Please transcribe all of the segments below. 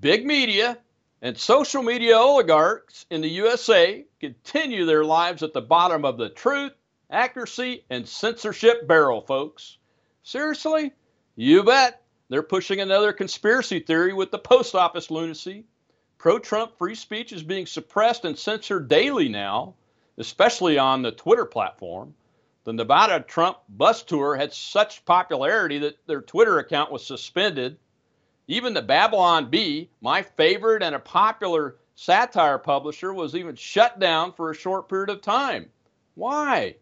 big media and social media oligarchs in the USA continue their lives at the bottom of the truth, accuracy, and censorship barrel, folks. Seriously? You bet. They're pushing another conspiracy theory with the post office lunacy. Pro Trump free speech is being suppressed and censored daily now, especially on the Twitter platform. The Nevada Trump bus tour had such popularity that their Twitter account was suspended. Even the Babylon Bee, my favorite and a popular satire publisher, was even shut down for a short period of time. Why?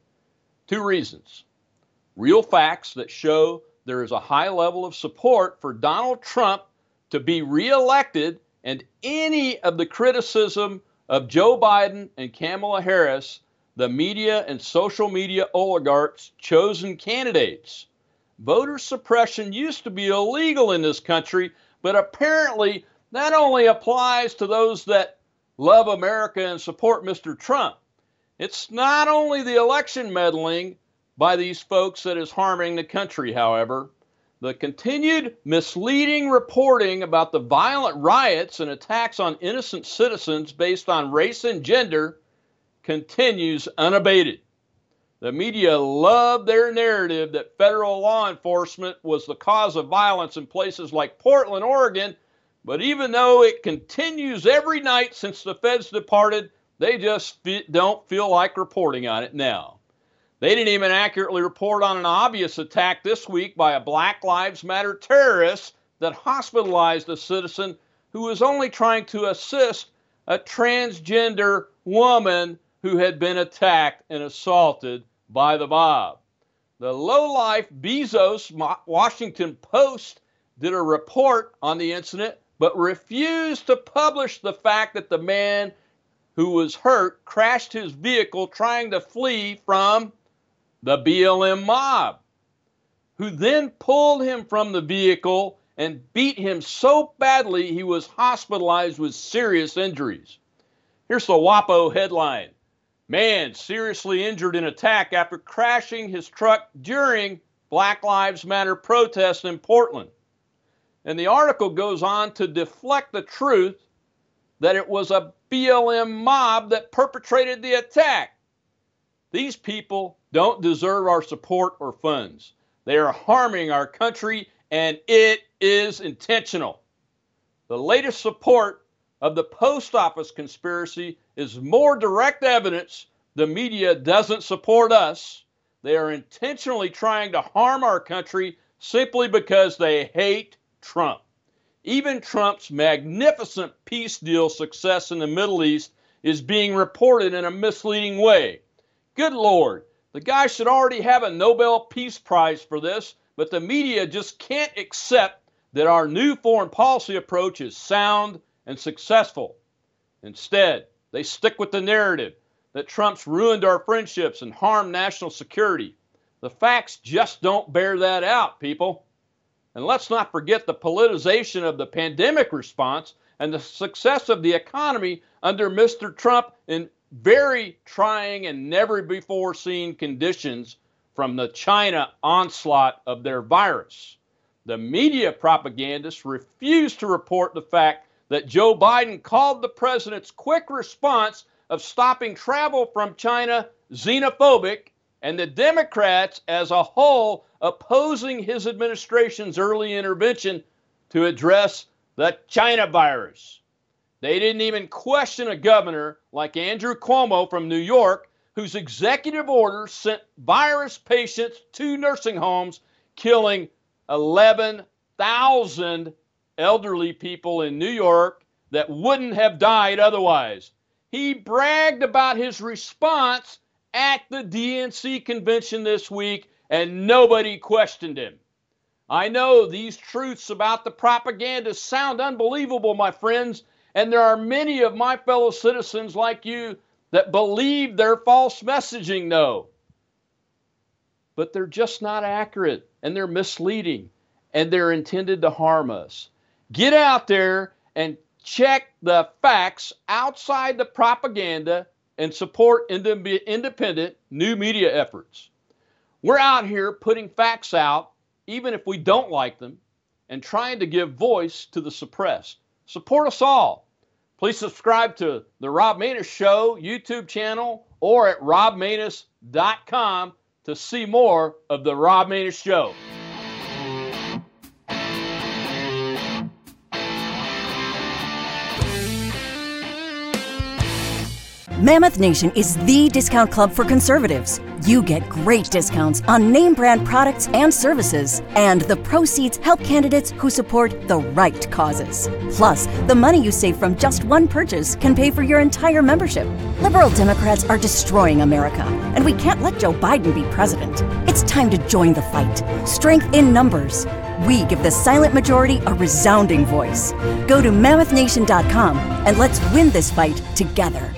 Two reasons. Real facts that show there is a high level of support for Donald Trump to be reelected, and any of the criticism of Joe Biden and Kamala Harris the media and social media oligarchs' chosen candidates. Voter suppression used to be illegal in this country, but apparently that only applies to those that love America and support Mr. Trump. It's not only the election meddling by these folks that is harming the country, however. The continued misleading reporting about the violent riots and attacks on innocent citizens based on race and gender continues unabated. The media love their narrative that federal law enforcement was the cause of violence in places like Portland, Oregon, but even though it continues every night since the feds departed, they just don't feel like reporting on it now. They didn't even accurately report on an obvious attack this week by a Black Lives Matter terrorist that hospitalized a citizen who was only trying to assist a transgender woman who had been attacked and assaulted by the mob. The low-life Bezos Washington Post did a report on the incident, but refused to publish the fact that the man who was hurt crashed his vehicle trying to flee from the BLM mob, who then pulled him from the vehicle and beat him so badly he was hospitalized with serious injuries. Here's the WAPO headline Man seriously injured in attack after crashing his truck during Black Lives Matter protest in Portland. And the article goes on to deflect the truth that it was a BLM mob that perpetrated the attack. These people don't deserve our support or funds. They are harming our country and it is intentional. The latest support of the post office conspiracy is more direct evidence the media doesn't support us. They are intentionally trying to harm our country simply because they hate Trump. Even Trump's magnificent peace deal success in the Middle East is being reported in a misleading way. Good Lord, the guy should already have a Nobel Peace Prize for this, but the media just can't accept that our new foreign policy approach is sound and successful. Instead, they stick with the narrative that Trump's ruined our friendships and harmed national security. The facts just don't bear that out, people. And let's not forget the politicization of the pandemic response and the success of the economy under Mr. Trump in very trying and never before seen conditions from the China onslaught of their virus. The media propagandists refuse to report the fact that Joe Biden called the president's quick response of stopping travel from China xenophobic and the Democrats as a whole opposing his administration's early intervention to address the China virus. They didn't even question a governor like Andrew Cuomo from New York, whose executive order sent virus patients to nursing homes, killing 11,000 elderly people in New York that wouldn't have died otherwise. He bragged about his response at the DNC convention this week, and nobody questioned him. I know these truths about the propaganda sound unbelievable, my friends, and there are many of my fellow citizens like you that believe their false messaging, though. But they're just not accurate, and they're misleading, and they're intended to harm us. Get out there and check the facts outside the propaganda and support independent new media efforts. We're out here putting facts out, even if we don't like them, and trying to give voice to the suppressed. Support us all. Please subscribe to the Rob Maness Show YouTube channel or at robmaness.com to see more of the Rob Maness Show. Mammoth Nation is the discount club for conservatives. You get great discounts on name brand products and services, and the proceeds help candidates who support the right causes. Plus, the money you save from just one purchase can pay for your entire membership. Liberal Democrats are destroying America, and we can't let Joe Biden be president. It's time to join the fight. Strength in numbers. We give the silent majority a resounding voice. Go to mammothnation.com and let's win this fight together.